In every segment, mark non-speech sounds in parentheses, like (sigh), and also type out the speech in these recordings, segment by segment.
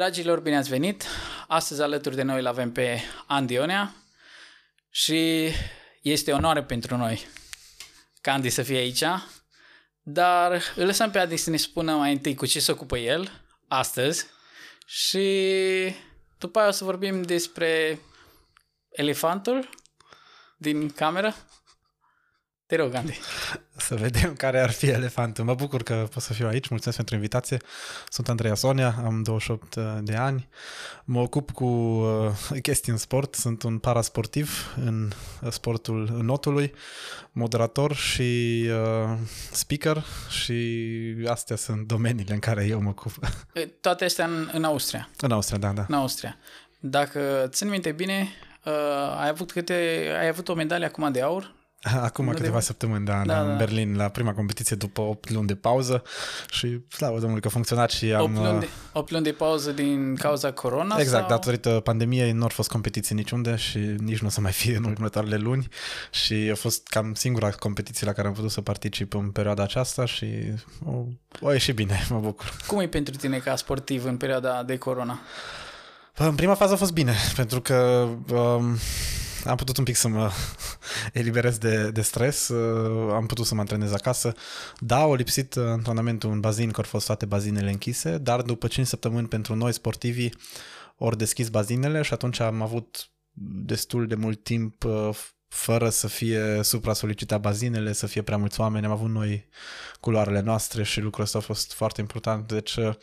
Dragilor, bine ați venit! Astăzi alături de noi îl avem pe Andy Ionea și este onoare pentru noi ca Andy să fie aici, dar îl lăsăm pe Andy să ne spună mai întâi cu ce se ocupă el astăzi și după aia o să vorbim despre elefantul din cameră. Te rog, Andy. Să vedem care ar fi elefantul. Mă bucur că pot să fiu aici. Mulțumesc pentru invitație. Sunt Andreea Sonia, am 28 de ani. Mă ocup cu uh, chestii în sport. Sunt un parasportiv în sportul notului, moderator și uh, speaker și astea sunt domeniile în care eu mă ocup. Toate astea în, în Austria. În Austria, da, da. În Austria. Dacă țin minte bine, uh, ai avut câte, ai avut o medalie acum de aur (laughs) Acum nu câteva de... săptămâni, da, da, da, în Berlin, la prima competiție după 8 luni de pauză și slavă Domnului că a funcționat și am... 8 luni de, 8 luni de pauză din cauza corona? Exact, sau? datorită pandemiei nu au fost competiții niciunde și nici nu o să mai fie în următoarele luni și a fost cam singura competiție la care am putut să particip în perioada aceasta și o, o ieșit bine, mă bucur. Cum e pentru tine ca sportiv în perioada de corona? În prima fază a fost bine, pentru că um, am putut un pic să mă (laughs) eliberez de, de stres, uh, am putut să mă antrenez acasă. Da, au lipsit uh, antrenamentul în bazin, că au fost toate bazinele închise, dar după 5 săptămâni pentru noi sportivii ori deschis bazinele și atunci am avut destul de mult timp uh, fără să fie supra-solicitat bazinele, să fie prea mulți oameni. Am avut noi culoarele noastre și lucrul ăsta a fost foarte important. Deci uh,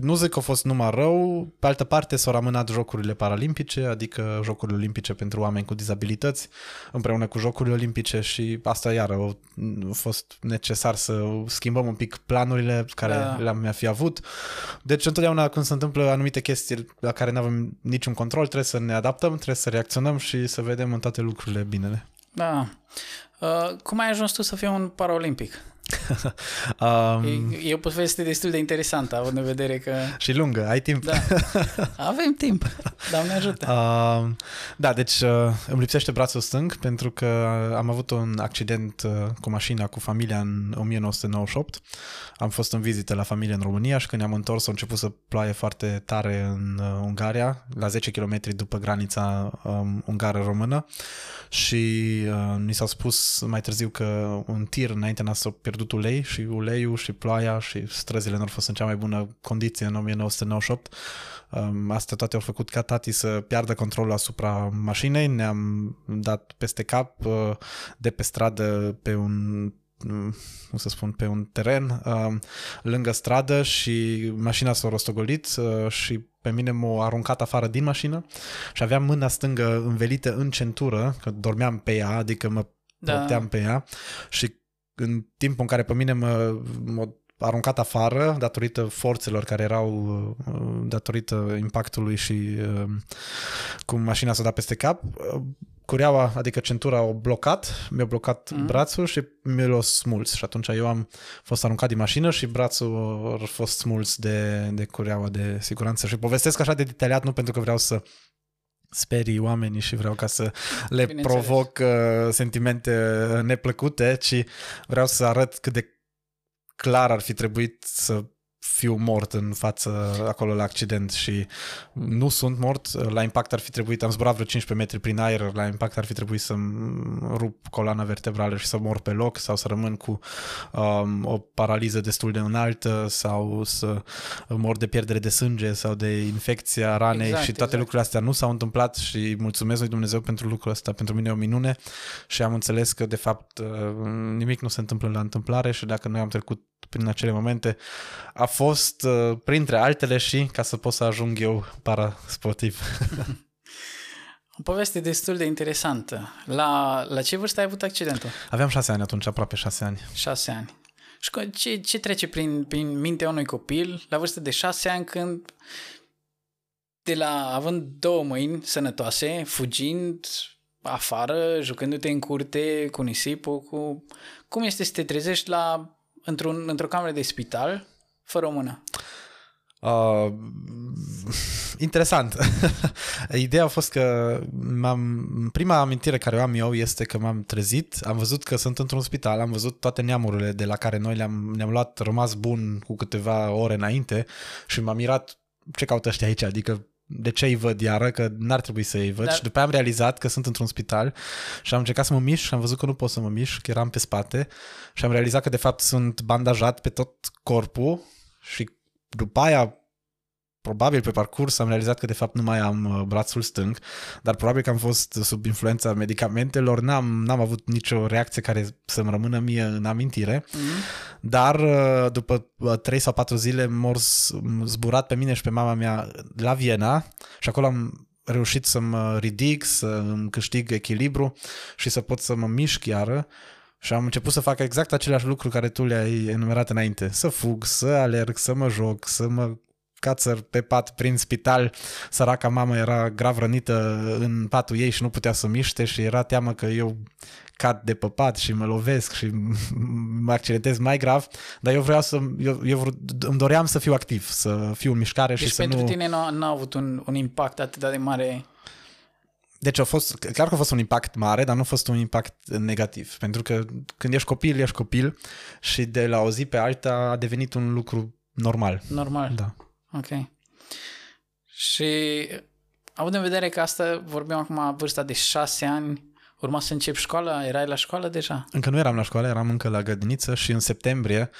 nu zic că a fost numai rău, pe altă parte s-au rămânat jocurile paralimpice, adică jocurile olimpice pentru oameni cu dizabilități, împreună cu jocurile olimpice și asta iară a fost necesar să schimbăm un pic planurile care da. le-am fi avut. Deci întotdeauna când se întâmplă anumite chestii la care nu avem niciun control, trebuie să ne adaptăm, trebuie să reacționăm și să vedem în toate lucrurile binele. Da. Uh, cum ai ajuns tu să fii un paraolimpic? Um, e, e o poveste destul de interesantă, având în vedere că... Și lungă, ai timp. Da, (laughs) avem timp, Doamne ajută. Uh, da, deci uh, îmi lipsește brațul stâng pentru că am avut un accident uh, cu mașina, cu familia în 1998. Am fost în vizită la familie în România și când ne-am întors a început să ploaie foarte tare în uh, Ungaria, la 10 km după granița um, ungară-română și uh, ni s-a spus mai târziu că un tir înainte n-a pierdut pierdut ulei și uleiul și ploaia și străzile nu au fost în cea mai bună condiție în 1998. Um, Asta toate au făcut ca tati să piardă controlul asupra mașinei. Ne-am dat peste cap uh, de pe stradă pe un mm, cum să spun, pe un teren um, lângă stradă și mașina s-a rostogolit uh, și pe mine m-a aruncat afară din mașină și aveam mâna stângă învelită în centură, că dormeam pe ea, adică mă da. pe ea și în timpul în care pe mine mă, mă aruncat afară datorită forțelor care erau uh, datorită impactului și uh, cum mașina s-a dat peste cap, uh, cureaua, adică centura, o blocat, mi-a blocat mm. brațul și mi l-a smuls și atunci eu am fost aruncat din mașină și brațul a fost smuls de, de cureaua de siguranță și povestesc așa de detaliat nu pentru că vreau să sperii oamenii și vreau ca să le provoc uh, sentimente neplăcute, ci vreau să arăt cât de clar ar fi trebuit să fiu mort în față acolo la accident și nu sunt mort. La impact ar fi trebuit, am zburat vreo 15 metri prin aer, la impact ar fi trebuit să rup coloana vertebrală și să mor pe loc sau să rămân cu um, o paraliză destul de înaltă sau să mor de pierdere de sânge sau de infecția ranei exact, și toate exact. lucrurile astea nu s-au întâmplat și mulțumesc lui Dumnezeu pentru lucrul ăsta. Pentru mine e o minune și am înțeles că de fapt uh, nimic nu se întâmplă la întâmplare și dacă noi am trecut prin acele momente a fost, uh, printre altele, și ca să pot să ajung eu parasportiv. (laughs) O poveste destul de interesantă. La, la ce vârstă ai avut accidentul? Aveam șase ani atunci, aproape șase ani. Șase ani. Și ce, ce trece prin, prin mintea unui copil la vârstă de șase ani când de la având două mâini sănătoase, fugind afară, jucându-te în curte cu nisipul, cu... cum este să te trezești la într-un, într-o cameră de spital, fără o mână? Uh, interesant. (laughs) Ideea a fost că m-am, prima amintire care o am eu este că m-am trezit, am văzut că sunt într-un spital, am văzut toate neamurile de la care noi le-am, ne-am luat rămas bun cu câteva ore înainte și m-am mirat ce caută ăștia aici? Adică de ce îi văd iară, că n-ar trebui să îi văd Dar- și după aia am realizat că sunt într-un spital și am încercat să mă mișc și am văzut că nu pot să mă mișc, că eram pe spate și am realizat că de fapt sunt bandajat pe tot corpul și după aia probabil pe parcurs am realizat că de fapt nu mai am uh, brațul stâng, dar probabil că am fost sub influența medicamentelor, n-am, n-am avut nicio reacție care să-mi rămână mie în amintire, Mhm. dar uh, după 3 sau 4 zile m-au s- zburat pe mine și pe mama mea la Viena și acolo am reușit să mă ridic, să îmi câștig echilibru și să pot să mă mișc iară și am început să fac exact aceleași lucruri care tu le-ai enumerat înainte. Să fug, să alerg, să mă joc, să mă cațăr pe pat prin spital. Săraca mamă era grav rănită în patul ei și nu putea să miște și era teamă că eu cad de pe pat și mă lovesc și (laughs) mă accidentez mai grav, dar eu vreau să, eu, eu vre- îmi doream să fiu activ, să fiu în mișcare Deci și să pentru nu... tine nu, nu a avut un, un impact atât de mare. Deci a fost, clar că a fost un impact mare, dar nu a fost un impact negativ. Pentru că când ești copil, ești copil și de la o zi pe alta a devenit un lucru normal. Normal. Da. Ok. Și având în vedere că asta vorbim acum vârsta de șase ani, urma să încep școala? Erai la școală deja? Încă nu eram la școală, eram încă la grădiniță și în septembrie,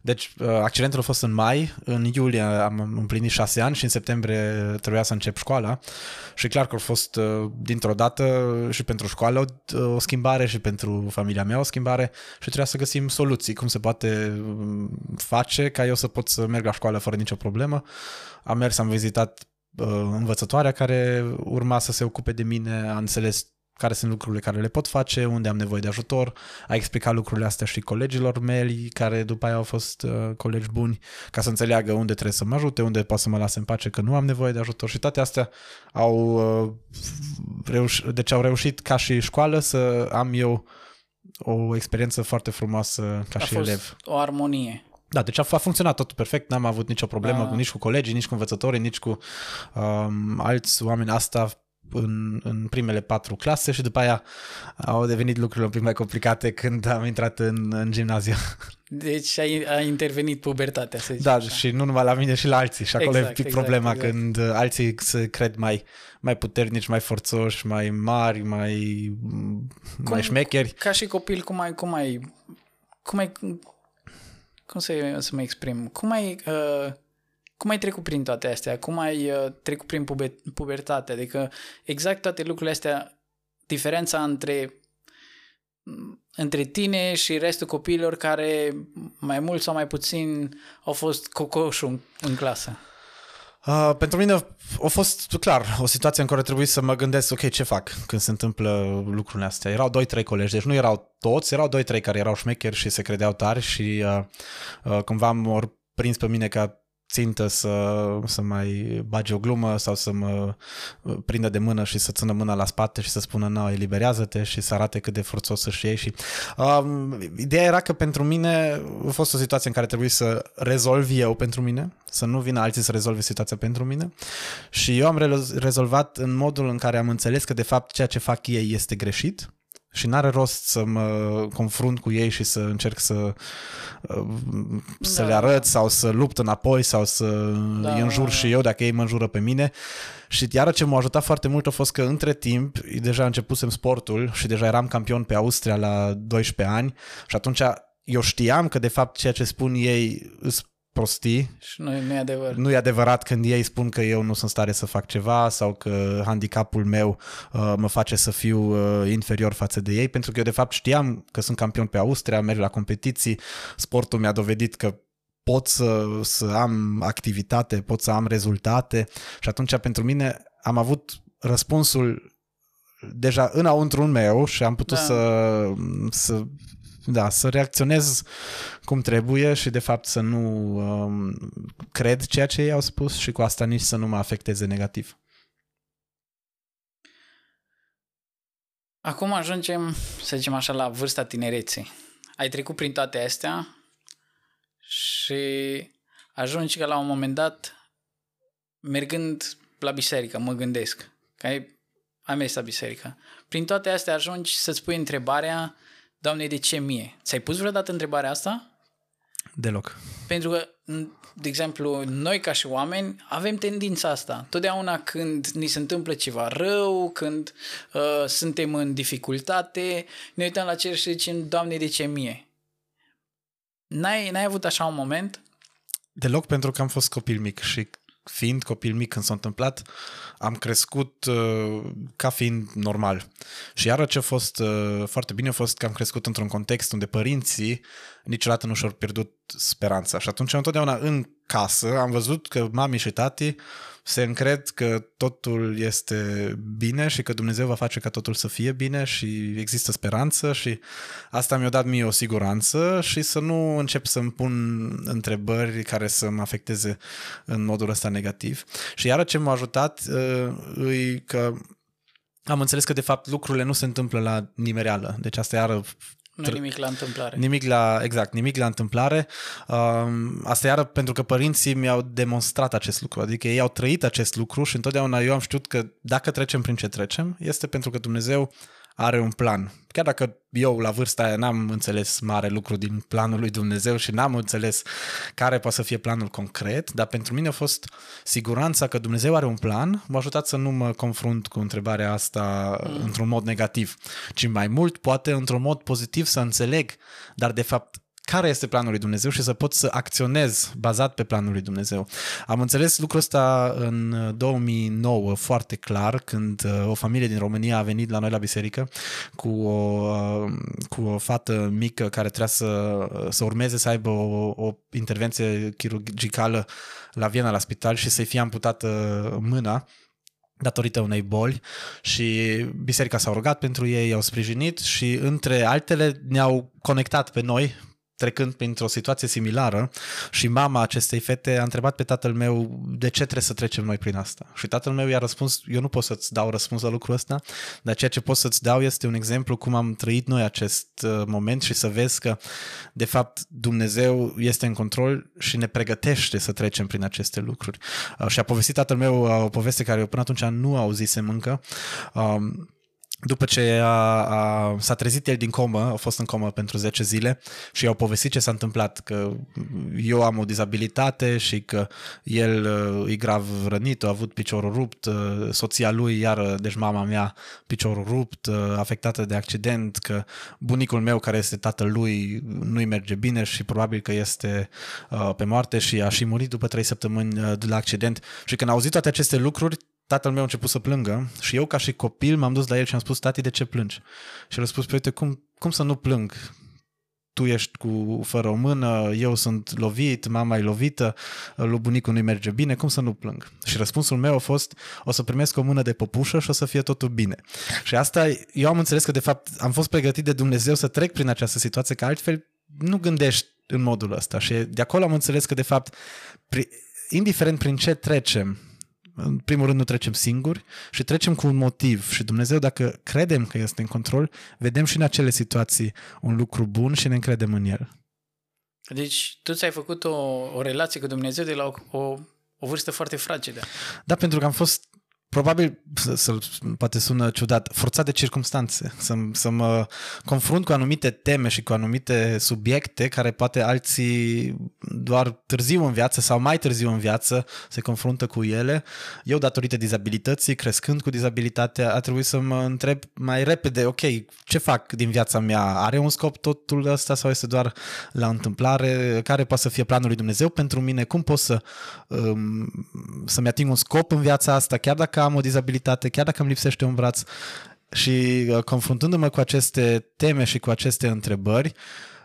deci uh, accidentul a fost în mai, în iulie am împlinit șase ani și în septembrie trebuia să încep școala și clar că a fost uh, dintr-o dată și pentru școală o, o schimbare și pentru familia mea o schimbare și trebuia să găsim soluții, cum se poate um, face ca eu să pot să merg la școală fără nicio problemă. Am mers, am vizitat uh, învățătoarea care urma să se ocupe de mine, a înțeles care sunt lucrurile care le pot face, unde am nevoie de ajutor, a explicat lucrurile astea și colegilor mei, care după aia au fost uh, colegi buni, ca să înțeleagă unde trebuie să mă ajute, unde pot să mă lase în pace, că nu am nevoie de ajutor și toate astea au, uh, reuș- deci au reușit ca și școală să am eu o experiență foarte frumoasă ca A și fost elev. o armonie. Da, deci a, a funcționat totul perfect, n-am avut nicio problemă Da. cu, nici cu colegii, nici cu învățătorii, nici cu um, alți oameni. Asta în, în primele patru clase și după aia au devenit lucrurile un pic mai complicate când am intrat în, în gimnaziu. Deci a, a intervenit pubertatea, să zicem Da, așa. și nu numai la mine și la alții. Și acolo e un Exact, pic exact, problema exact. când uh, alții se cred mai, mai puternici, mai forțoși, mai mari, mai, mai șmecheri. Ca și copil, cum ai, cum ai, cum ai, cum să, să mă exprim, cum ai, uh, cum ai trecut prin toate astea, cum ai uh, trecut prin puber, pubertate, adică exact toate lucrurile astea, diferența între între tine și restul copiilor care mai mult sau mai puțin au fost cocoșul în, în clasă. Uh, pentru mine a fost, clar, o situație în care trebuie să mă gândesc, ok, ce fac când se întâmplă lucrurile astea. Erau 2-3 colegi, deci nu erau toți, erau 2-3 care erau șmecheri și se credeau tari și uh, uh, cumva m-au prins pe mine ca țintă să, să mai bage o glumă sau să mă uh, prindă de mână și să țină mâna la spate și să spună, nu, eliberează-te și să arate cât de forțos să-și iei. Și, um, ideea era că pentru mine a fost o situație în care trebuie să rezolv eu pentru mine, să nu vină alții să rezolve situația pentru mine și eu am re- rezolvat în modul în care am înțeles că de fapt ceea ce fac ei este greșit și n-are rost să mă confrunt cu ei și să încerc să, uh, să Da. le arăt sau să lupt înapoi sau să Da. îi înjur și eu dacă ei mă înjură pe mine. Și iară ce m-a ajutat foarte mult a fost că între timp deja începusem sportul și deja eram campion pe Austria la 12 ani și atunci eu știam că de fapt ceea ce spun ei îs prostii Și nu, nu e adevăr. nu e adevărat când ei spun că eu nu sunt în stare să fac ceva sau că handicapul meu uh, mă face să fiu uh, inferior față de ei, pentru că eu de fapt știam că sunt campion pe Austria, merg la competiții, sportul mi-a dovedit că pot să, să am activitate, pot să am rezultate și atunci pentru mine am avut răspunsul deja înăuntru meu și am putut Da. să, să da, să reacționez cum trebuie și de fapt să nu um, cred ceea ce ei au spus și cu asta nici să nu mă afecteze negativ. Acum ajungem, să zicem așa, la vârsta tinereții. Ai trecut prin toate astea și ajungi că la un moment dat, mergând la biserică, mă gândesc, că ai, ai mers la biserică. Prin toate astea ajungi să-ți pui întrebarea, Doamne, de ce mie? Ți-ai pus vreodată întrebarea asta? Deloc. Pentru că, de exemplu, noi ca și oameni avem tendința asta. Totdeauna când ni se întâmplă ceva rău, când uh, suntem în dificultate, ne uităm la cer și zicem, Doamne, de ce mie? N-ai, n-ai avut așa un moment? Deloc pentru că am fost copil mic și fiind copil mic când s-a întâmplat, am crescut uh, ca fiind normal. Și iară ce a fost uh, foarte bine a fost că am crescut într-un context unde părinții niciodată nu și-au pierdut speranța. Și atunci întotdeauna în casă am văzut că mami și tati se încred că totul este bine și că Dumnezeu va face ca totul să fie bine și există speranță și asta mi-a dat mie o siguranță și să nu încep să-mi pun întrebări care să mă afecteze în modul ăsta negativ. Și iară ce m-a ajutat uh, e că am înțeles că de fapt lucrurile nu se întâmplă la nimereală. Deci asta iară nu nimic la întâmplare. Nimic la, exact, nimic la întâmplare. Um, asta iară pentru că părinții mi-au demonstrat acest lucru, adică ei au trăit acest lucru și întotdeauna eu am știut că dacă trecem prin ce trecem, este pentru că Dumnezeu are un plan. Chiar dacă eu la vârsta aia n-am înțeles mare lucru din planul lui Dumnezeu și n-am înțeles care poate să fie planul concret, dar pentru mine a fost siguranța că Dumnezeu are un plan, m-a ajutat să nu mă confrunt cu întrebarea asta mm. într-un mod negativ, ci mai mult poate într-un mod pozitiv să înțeleg, dar de fapt care este planul lui Dumnezeu și să pot să acționez bazat pe planul lui Dumnezeu. Am înțeles lucrul ăsta în 2009 foarte clar, când uh, o familie din România a venit la noi la biserică cu o, uh, cu o fată mică care trebuia să, să urmeze să aibă o, o intervenție chirurgicală la Viena la spital și să-i fie amputată mâna datorită unei boli și biserica s-a rugat pentru ei, i-au sprijinit și între altele ne-au conectat pe noi, trecând printr-o situație similară și mama acestei fete a întrebat pe tatăl meu de ce trebuie să trecem noi prin asta. Și tatăl meu i-a răspuns, eu nu pot să-ți dau răspuns la lucrul ăsta, dar ceea ce pot să-ți dau este un exemplu cum am trăit noi acest uh, moment și să vezi că, de fapt, Dumnezeu este în control și ne pregătește să trecem prin aceste lucruri. Uh, și a povestit tatăl meu uh, o poveste care eu până atunci nu auzisem încă. Um, după ce a, a, s-a trezit el din comă, a fost în comă pentru 10 zile și i-au povestit ce s-a întâmplat, că eu am o dizabilitate și că el uh, e grav rănit, a avut piciorul rupt, uh, soția lui, iar deci mama mea, piciorul rupt, uh, afectată de accident, că bunicul meu, care este tatăl lui, nu-i merge bine și probabil că este pe moarte și a și murit după 3 săptămâni de la accident. Și când a auzit toate aceste lucruri, tatăl meu a început să plângă și eu ca și copil m-am dus la el și am spus, tati, de ce plângi? Și el a spus, păi uite, cum, cum să nu plâng? Tu ești cu fără o mână, eu sunt lovit, mama e lovită, lui bunicul nu-i merge bine, cum să nu plâng? Și răspunsul meu a fost, o să primesc o mână de păpușă și o să fie totul bine. Și asta, eu am înțeles că de fapt am fost pregătit de Dumnezeu să trec prin această situație, că altfel nu gândești în modul ăsta. Și de acolo am înțeles că de fapt, indiferent prin ce trecem, în primul rând nu trecem singuri și trecem cu un motiv și Dumnezeu dacă credem că este în control, vedem și în acele situații un lucru bun și ne încredem în El. Deci tu ți-ai făcut o, o relație cu Dumnezeu de la o, o, o vârstă foarte fragedă. Da, pentru că am fost probabil, să, să poate sună ciudat, forțat de circumstanțe, să, să mă confrunt cu anumite teme și cu anumite subiecte care poate alții doar târziu în viață sau mai târziu în viață se confruntă cu ele. Eu, datorită dizabilității, crescând cu dizabilitatea, a trebuit să mă întreb mai repede, ok, ce fac din viața mea? Are un scop totul ăsta sau este doar la întâmplare? Care poate să fie planul lui Dumnezeu pentru mine? Cum pot să, um, să-mi ating un scop în viața asta, chiar dacă dacă am o dizabilitate, chiar dacă îmi lipsește un braț și uh, confruntându-mă cu aceste teme și cu aceste întrebări,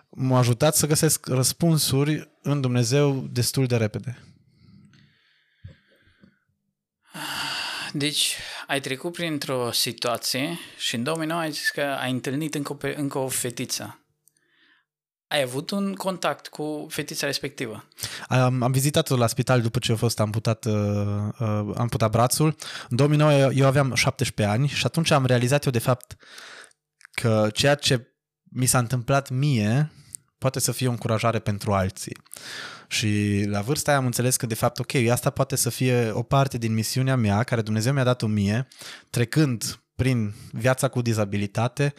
m-a ajutat să găsesc răspunsuri în Dumnezeu destul de repede. Deci, ai trecut printr-o situație și în 2009 ai zis că ai întâlnit încă o, încă o fetiță ai avut un contact cu fetița respectivă? Am, am vizitat-o la spital după ce a fost amputat, uh, uh, amputat brațul. În 2009 eu, eu aveam 17 ani și atunci am realizat eu de fapt că ceea ce mi s-a întâmplat mie poate să fie o încurajare pentru alții. Și la vârsta aia am înțeles că de fapt, ok, asta poate să fie o parte din misiunea mea, care Dumnezeu mi-a dat-o mie, trecând prin viața cu dizabilitate,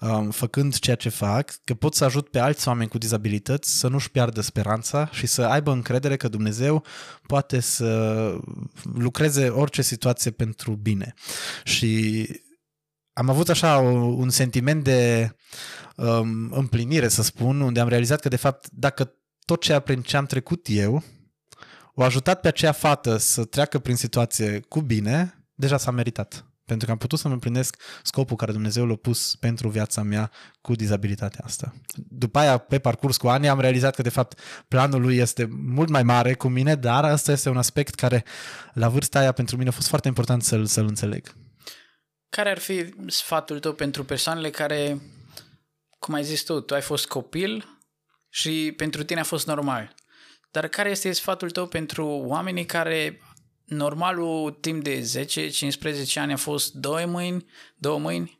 um, făcând ceea ce fac, că pot să ajut pe alți oameni cu dizabilități să nu-și piardă speranța și să aibă încredere că Dumnezeu poate să lucreze orice situație pentru bine. Și am avut așa un sentiment de um, împlinire, să spun, unde am realizat că, de fapt, dacă tot ceea prin ce am trecut eu o ajutat pe aceea fată să treacă prin situație cu bine, deja s-a meritat. Pentru că am putut să-mi împlinesc scopul care Dumnezeu l-a pus pentru viața mea cu dizabilitatea asta. După aia, pe parcurs cu ani, am realizat că, de fapt, planul lui este mult mai mare cu mine, dar asta este un aspect care, la vârsta aia, pentru mine a fost foarte important să-l, să-l înțeleg. Care ar fi sfatul tău pentru persoanele care, cum ai zis tu, tu ai fost copil și pentru tine a fost normal. Dar care este sfatul tău pentru oamenii care normalul timp de 10-15 ani a fost două mâini, două mâini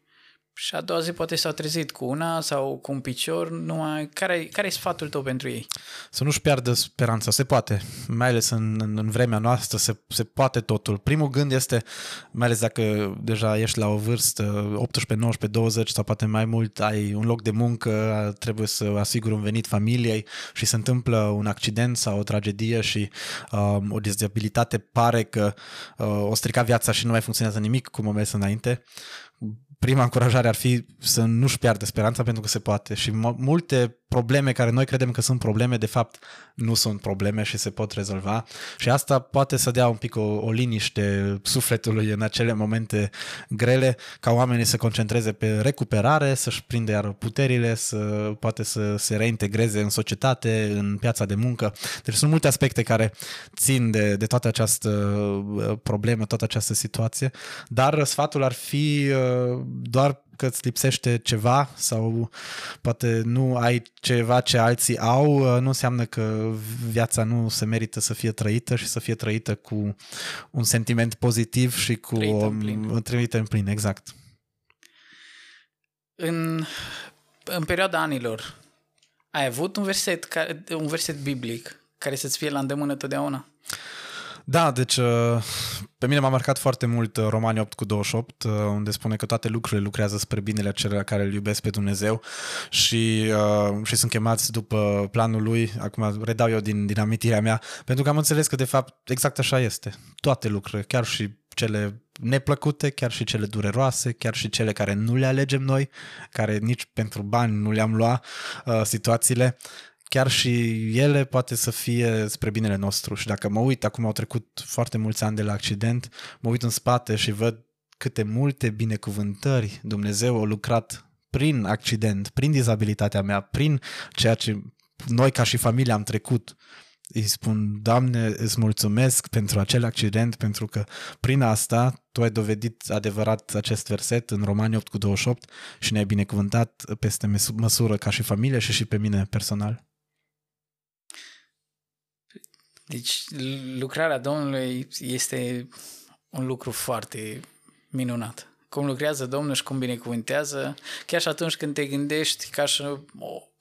și a doua zi poate s-au trezit cu una sau cu un picior. Numai... Care, care e sfatul tău pentru ei? Să nu-și piardă speranța. Se poate. Mai ales în, în, în vremea noastră se, se poate totul. Primul gând este, mai ales dacă deja ești la o vârstă 18, 19, 20 sau poate mai mult, ai un loc de muncă, trebuie să asiguri un venit familiei și se întâmplă un accident sau o tragedie și um, o dizabilitate pare că uh, o strica viața și nu mai funcționează nimic cum o mers înainte prima încurajare ar fi să nu-și piardă speranța pentru că se poate. Și multe probleme care noi credem că sunt probleme, de fapt nu sunt probleme și se pot rezolva. Și asta poate să dea un pic o, o liniște sufletului în acele momente grele, ca oamenii să concentreze pe recuperare, să-și prinde iar puterile, să poate să se reintegreze în societate, în piața de muncă. Deci sunt multe aspecte care țin de, de toată această uh, problemă, toată această situație, dar sfatul ar fi uh, doar că îți lipsește ceva sau poate nu ai ceva ce alții au, uh, nu înseamnă că viața nu se merită să fie trăită și să fie trăită cu un sentiment pozitiv și cu trăită o în plin. trăită în plin, exact. În, în perioada anilor, ai avut un verset, un verset biblic care să-ți fie la îndemână totdeauna? Da, deci uh, pe mine m-a marcat foarte mult uh, Romani 8 cu 28, uh, unde spune că toate lucrurile lucrează spre binele acelea care îl iubesc pe Dumnezeu și, și sunt chemați după planul lui. Acum redau eu din, din amintirea mea, pentru că am înțeles că de fapt exact așa este. Toate lucrurile, chiar și cele neplăcute, chiar și cele dureroase, chiar și cele care nu le alegem noi, care nici pentru bani nu le-am luat, uh, situațiile, chiar și ele poate să fie spre binele nostru. Și dacă mă uit, acum au trecut foarte mulți ani de la accident, mă uit în spate și văd câte multe binecuvântări Dumnezeu a lucrat prin accident, prin dizabilitatea mea, prin ceea ce noi ca și familie am trecut. Îi spun, Doamne, îți mulțumesc pentru acel accident, pentru că prin asta Tu ai dovedit adevărat acest verset în Romani 8 cu 28 și ne-ai binecuvântat peste măsură ca și familie și și pe mine personal. Deci lucrarea Domnului este un lucru foarte minunat. Cum lucrează Domnul și cum binecuvântează, chiar și atunci când te gândești ca și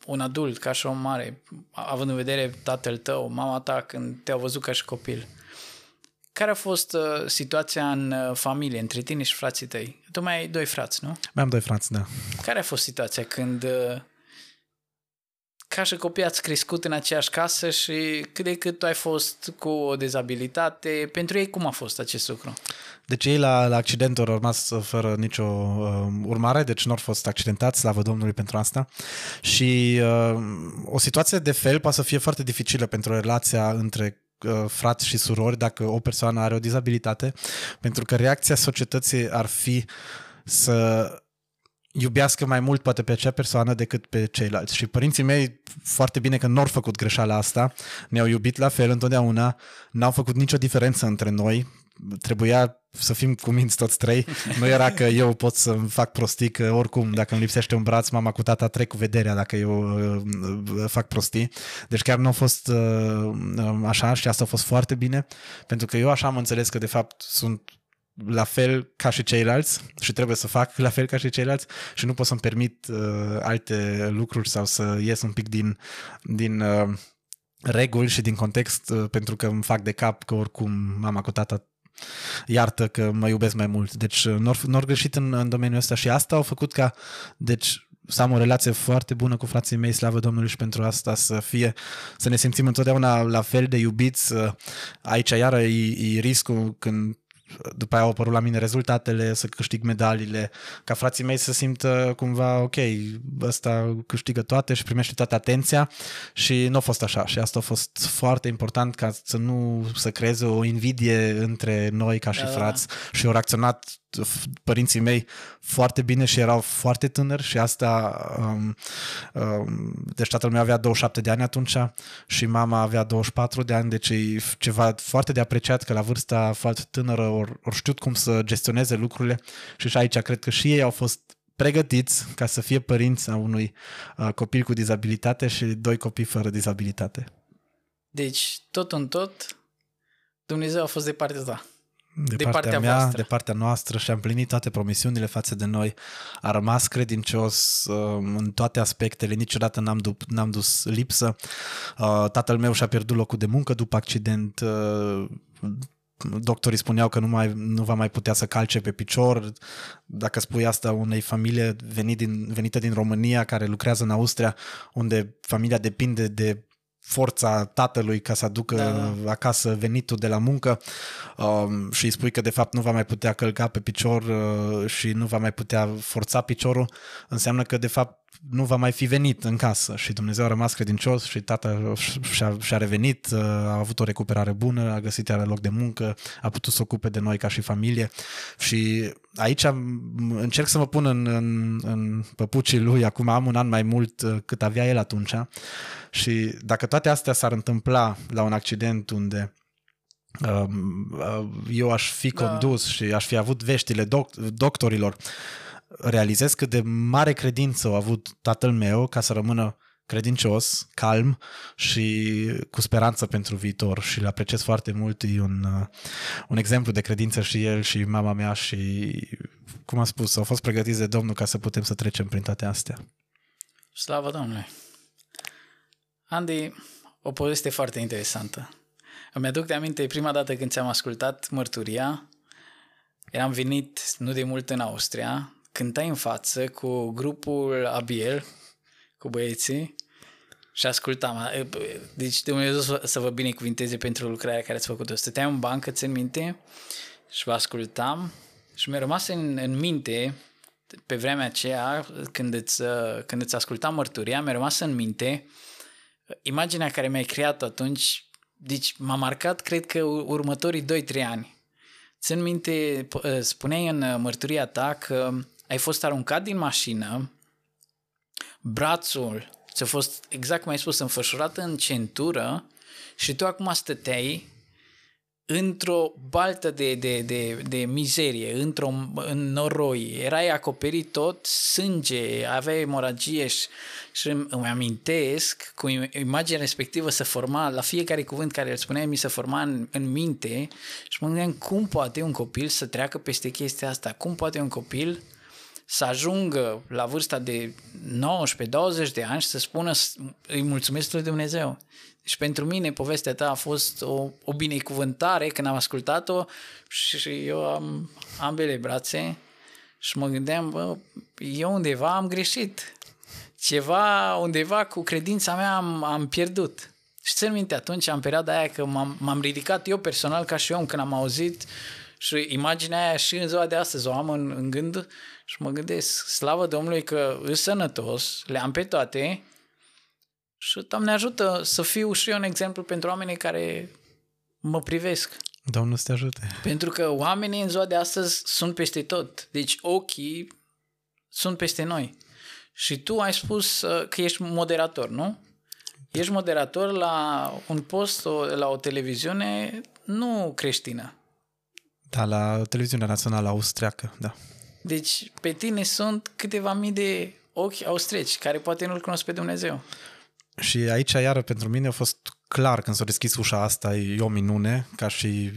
un adult, ca și om mare, având în vedere tatăl tău, mama ta, când te-au văzut ca și copil. Care a fost uh, situația în uh, familie, între tine și frații tăi? Tu mai ai doi frați, nu? Mai am doi frați, da. Care a fost situația când uh, ca și copii ați crescut în aceeași casă și cât de cât tu ai fost cu o dezabilitate, pentru ei cum a fost acest lucru? Deci ei la, la accident au rămas fără nicio uh, urmare, deci nu au fost accidentați, slavă Domnului pentru asta. Și uh, o situație de fel poate să fie foarte dificilă pentru relația între uh, frați și surori dacă o persoană are o dizabilitate, pentru că reacția societății ar fi să iubească mai mult poate pe acea persoană decât pe ceilalți. Și părinții mei, foarte bine că nu au făcut greșeala asta, ne-au iubit la fel întotdeauna, n-au făcut nicio diferență între noi, trebuia să fim cuminți toți trei. Nu era că eu pot să fac prostii, că oricum dacă îmi lipsește un braț, mama cu tata trec cu vederea dacă eu uh, fac prostii. Deci chiar nu a fost uh, așa și asta a fost foarte bine, pentru că eu așa am înțeles că de fapt sunt la fel ca și ceilalți și trebuie să fac la fel ca și ceilalți și nu pot să-mi permit uh, alte lucruri sau să ies un pic din, din uh, reguli și din context uh, pentru că îmi fac de cap că oricum mama cu tata iartă că mă iubesc mai mult. Deci nu au greșit în, în domeniul ăsta și asta au făcut ca, deci să am o relație foarte bună cu frații mei, slavă Domnului și pentru asta să fie, să ne simțim întotdeauna la fel de iubiți. Aici iară e, e riscul când după aia au apărut la mine rezultatele, să câștig medaliile, ca frații mei să simtă cumva, ok, ăsta câștigă toate și primește toată atenția și nu a fost așa și asta a fost foarte important ca să nu să creeze o invidie între noi ca și da, da. frați și au reacționat părinții mei foarte bine și erau foarte tânări și asta, um, um, deci tatăl meu avea 27 de ani atunci și mama avea 24 de ani, deci e ceva foarte de apreciat că la vârsta foarte tânără ori, ori știut cum să gestioneze lucrurile și și aici cred că și ei au fost pregătiți ca să fie părinți a unui uh, copil cu dizabilitate și doi copii fără dizabilitate. Deci, tot în tot, Dumnezeu a fost de partea ta de, de partea, partea mea, voastră. de partea noastră și a împlinit toate promisiunile față de noi. A rămas credincios uh, în toate aspectele, niciodată n-am, du- n-am dus lipsă. Uh, tatăl meu și-a pierdut locul de muncă după accident. Uh, doctorii spuneau că nu, mai, nu va mai putea să calce pe picior. Dacă spui asta unei familie venit din, venită din România care lucrează în Austria, unde familia depinde de forța tatălui ca să aducă da, da. acasă venitul de la muncă um, și îi spui că de fapt nu va mai putea călca pe picior uh, și nu va mai putea forța piciorul, înseamnă că de fapt nu va mai fi venit în casă. Și Dumnezeu a rămas credincios și tata și-a, și-a revenit, uh, a avut o recuperare bună, a găsit iară loc de muncă, a putut să ocupe de noi ca și familie. Și aici încerc să mă pun în, în, în păpucii lui, acum am un an mai mult uh, cât avea el atunci. Și dacă toate astea s-ar întâmpla la un accident unde um, uh, eu aș fi da. condus și aș fi avut veștile doc- doctorilor, realizez cât de mare credință a avut tatăl meu ca să rămână credincios, calm și cu speranță pentru viitor și îl apreciez foarte mult. E un, uh, un exemplu de credință și el și mama mea și, cum am spus, au fost pregătiți de Domnul ca să putem să trecem prin toate astea. Slavă Domnului! Andy, o poveste foarte interesantă. Îmi aduc de aminte prima dată când ți-am ascultat mărturia, eram venit nu de mult în Austria, cântai în față cu grupul Abiel, cu băieții, și ascultam. Deci Dumnezeu să vă binecuvinteze pentru lucrarea care ați făcut-o. Stăteam în bancă, țin minte, și vă ascultam și mi-a rămas în, în minte pe vremea aceea, când îți, când îți ascultam mărturia, mi-a rămas în minte imaginea care mi-ai creat atunci, deci m-a marcat, cred că următorii 2-3 ani. Țin minte, spuneai în mărturia ta că ai fost aruncat din mașină, brațul ți-a fost, exact cum ai spus, înfășurat în centură și tu acum stăteai într-o baltă de, de, de, de mizerie, într-o în noroi, erai acoperit tot, sânge, aveai emoragie și, și îmi amintesc cu imaginea respectivă să forma, la fiecare cuvânt care îl spuneai mi se forma în, în minte și mă gândeam cum poate un copil să treacă peste chestia asta, cum poate un copil să ajungă la vârsta de 19-20 de ani și să spună îi mulțumesc lui Dumnezeu. Și pentru mine povestea ta a fost o, o binecuvântare când am ascultat-o și, și eu am ambele brațe și mă gândeam, bă, eu undeva am greșit. Ceva, undeva cu credința mea am, am pierdut. Și țin minte atunci, în perioada aia, că m-am, m-am ridicat eu personal ca și om când am auzit și imaginea aia și în ziua de astăzi o am în, în gând și mă gândesc, slavă Domnului că îs sănătos, le am pe toate și Doamne ajută să fiu și eu un exemplu pentru oamenii care mă privesc. Domnul să te ajute. Pentru că oamenii în ziua de astăzi sunt peste tot. Deci ochii sunt peste noi. Și tu ai spus uh, că ești moderator, nu? Ești moderator la un post, la o televiziune nu creștină. Da, la televiziunea națională austriacă, da. Deci pe tine sunt câteva mii de ochi austrieci care poate nu-L cunosc pe Dumnezeu. Și aici, iară, pentru mine a fost clar când s-a deschis ușa asta, e o minune, ca și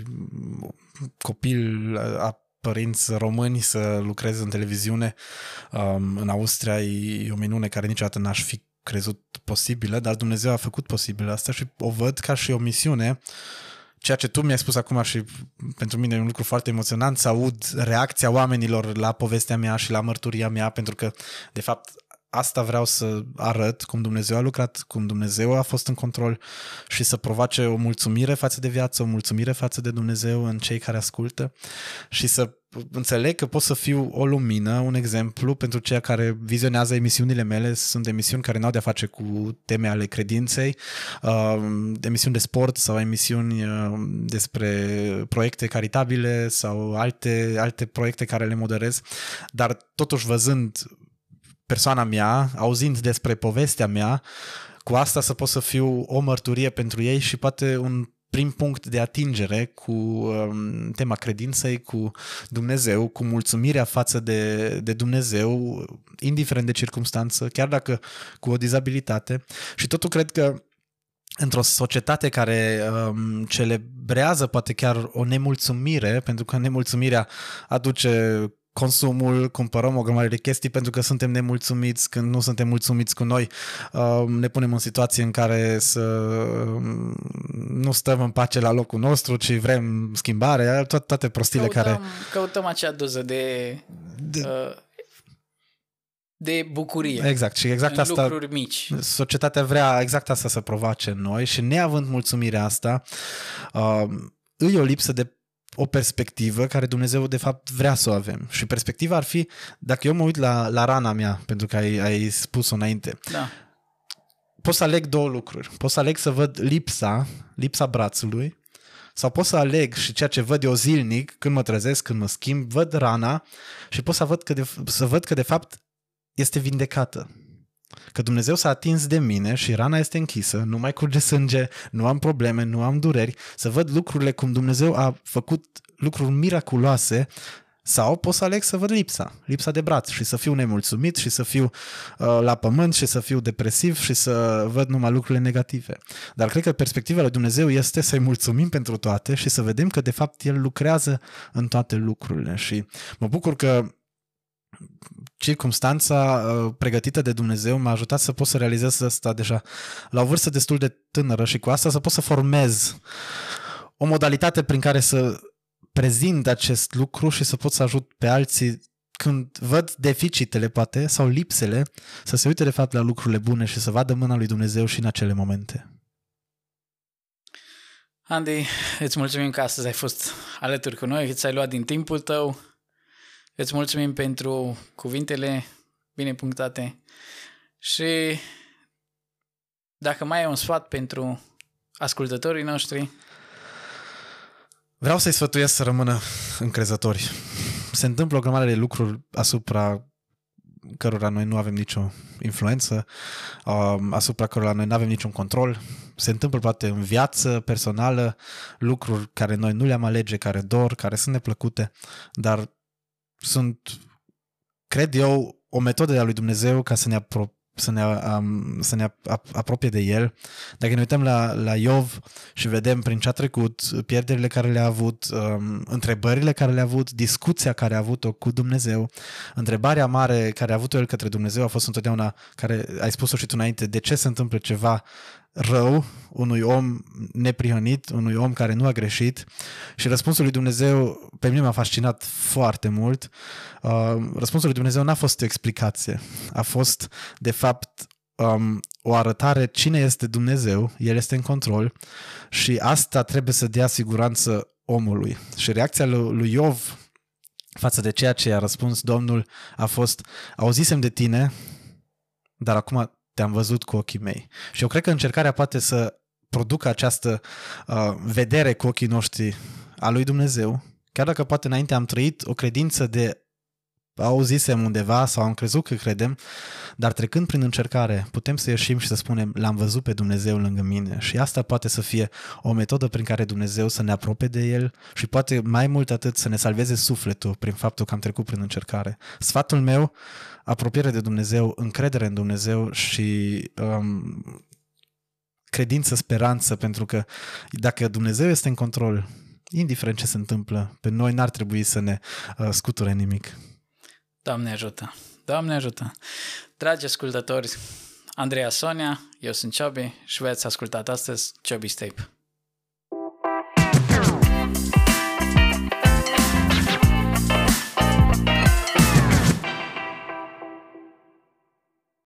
copil a părinți români să lucrez în televiziune um, în Austria, e o minune care niciodată n-aș fi crezut posibilă, dar Dumnezeu a făcut posibil asta și o văd ca și o misiune ceea ce tu mi-ai spus acum și pentru mine e un lucru foarte emoționant să aud reacția oamenilor la povestea mea și la mărturia mea, pentru că, de fapt, asta vreau să arăt, cum Dumnezeu a lucrat, cum Dumnezeu a fost în control și să provoace o mulțumire față de viață, o mulțumire față de Dumnezeu în cei care ascultă și să înțeleg că pot să fiu o lumină, un exemplu pentru cei care vizionează emisiunile mele. Sunt emisiuni care n-au de-a face cu teme ale credinței, uh, emisiuni de sport sau emisiuni uh, despre proiecte caritabile sau alte, alte proiecte care le moderez, dar totuși văzând persoana mea, auzind despre povestea mea, cu asta să pot să fiu o mărturie pentru ei și poate un prim punct de atingere cu um, tema credinței, cu Dumnezeu, cu mulțumirea față de, de Dumnezeu, indiferent de circunstanță, chiar dacă cu o dizabilitate. Și totul cred că într-o societate care um, celebrează poate chiar o nemulțumire, pentru că nemulțumirea aduce consumul, cumpărăm o grămadă de chestii pentru că suntem nemulțumiți când nu suntem mulțumiți cu noi. Uh, ne punem în situații în care să um, nu stăm în pace la locul nostru, ci vrem schimbare, toate, toate prostile căutăm, care... Căutăm acea doză de... de... Uh, de bucurie. Exact, și exact în asta. lucruri mici. Societatea vrea exact asta să provoace în noi și neavând mulțumirea asta, uh, îi o lipsă de o perspectivă care Dumnezeu de fapt vrea să o avem. Și perspectiva ar fi, dacă eu mă uit la, la rana mea, pentru că ai, ai spus-o înainte, Da. pot să aleg două lucruri. Pot să aleg să văd lipsa, lipsa brațului, sau pot să aleg și ceea ce văd eu zilnic, când mă trezesc, când mă schimb, văd rana și pot să văd că de, să văd că de fapt este vindecată. Că Dumnezeu s-a atins de mine și rana este închisă, nu mai curge sânge, nu am probleme, nu am dureri, să văd lucrurile cum Dumnezeu a făcut lucruri miraculoase sau pot să aleg să văd lipsa, lipsa de braț și să fiu nemulțumit și să fiu uh, la pământ și să fiu depresiv și să văd numai lucrurile negative. Dar cred că perspectiva lui Dumnezeu este să-i mulțumim pentru toate și să vedem că de fapt El lucrează în toate lucrurile și mă bucur că circumstanța uh, pregătită de Dumnezeu m-a ajutat să pot să realizez asta deja la o vârstă destul de tânără și cu asta să pot să formez o modalitate prin care să prezint acest lucru și să pot să ajut pe alții când văd deficitele, poate, sau lipsele, să se uite de fapt la lucrurile bune și să vadă mâna lui Dumnezeu și în acele momente. Andy, îți mulțumim că astăzi ai fost alături cu noi, că ți-ai luat din timpul tău. Îți mulțumim pentru cuvintele bine punctate și dacă mai ai un sfat pentru ascultătorii noștri, Vreau să-i sfătuiesc să rămână încrezători. Se întâmplă o grămadă de lucruri asupra cărora noi nu avem nicio influență, um, asupra cărora noi nu avem niciun control. Se întâmplă poate în viață personală lucruri care noi nu le-am alege, care dor, care sunt neplăcute, dar sunt, cred eu, o metodă de a lui Dumnezeu ca să ne apropiem să ne, um, să ne apropie de el. Dacă ne uităm la, la Iov și vedem prin ce a trecut, pierderile care le-a avut, um, întrebările care le-a avut, discuția care a avut-o cu Dumnezeu, întrebarea mare care a avut-o el către Dumnezeu a fost întotdeauna, care ai spus-o și tu înainte, de ce se întâmplă ceva rău unui om neprihănit, unui om care nu a greșit și răspunsul lui Dumnezeu pe mine m-a fascinat foarte mult. Uh, răspunsul lui Dumnezeu n-a fost o explicație, a fost de fapt um, o arătare cine este Dumnezeu, El este în control și asta trebuie să dea siguranță omului. Și reacția lui, lui Iov față de ceea ce a răspuns Domnul a fost auzisem de tine, dar acum te-am văzut cu ochii mei. Și eu cred că încercarea poate să producă această uh, vedere cu ochii noștri a lui Dumnezeu, chiar dacă poate înainte am trăit o credință de auzisem undeva sau am crezut că credem, dar trecând prin încercare putem să ieșim și să spunem l-am văzut pe Dumnezeu lângă mine și asta poate să fie o metodă prin care Dumnezeu să ne apropie de El și poate mai mult atât să ne salveze sufletul prin faptul că am trecut prin încercare. Sfatul meu, apropiere de Dumnezeu, încredere în Dumnezeu și um, credință, speranță, pentru că dacă Dumnezeu este în control, indiferent ce se întâmplă, pe noi n-ar trebui să ne uh, scuture nimic. Doamne ajută! Doamne ajută! Dragi ascultători, Andreea Sonia, eu sunt Ciobi și voi ați ascultat astăzi Ciobi Tape.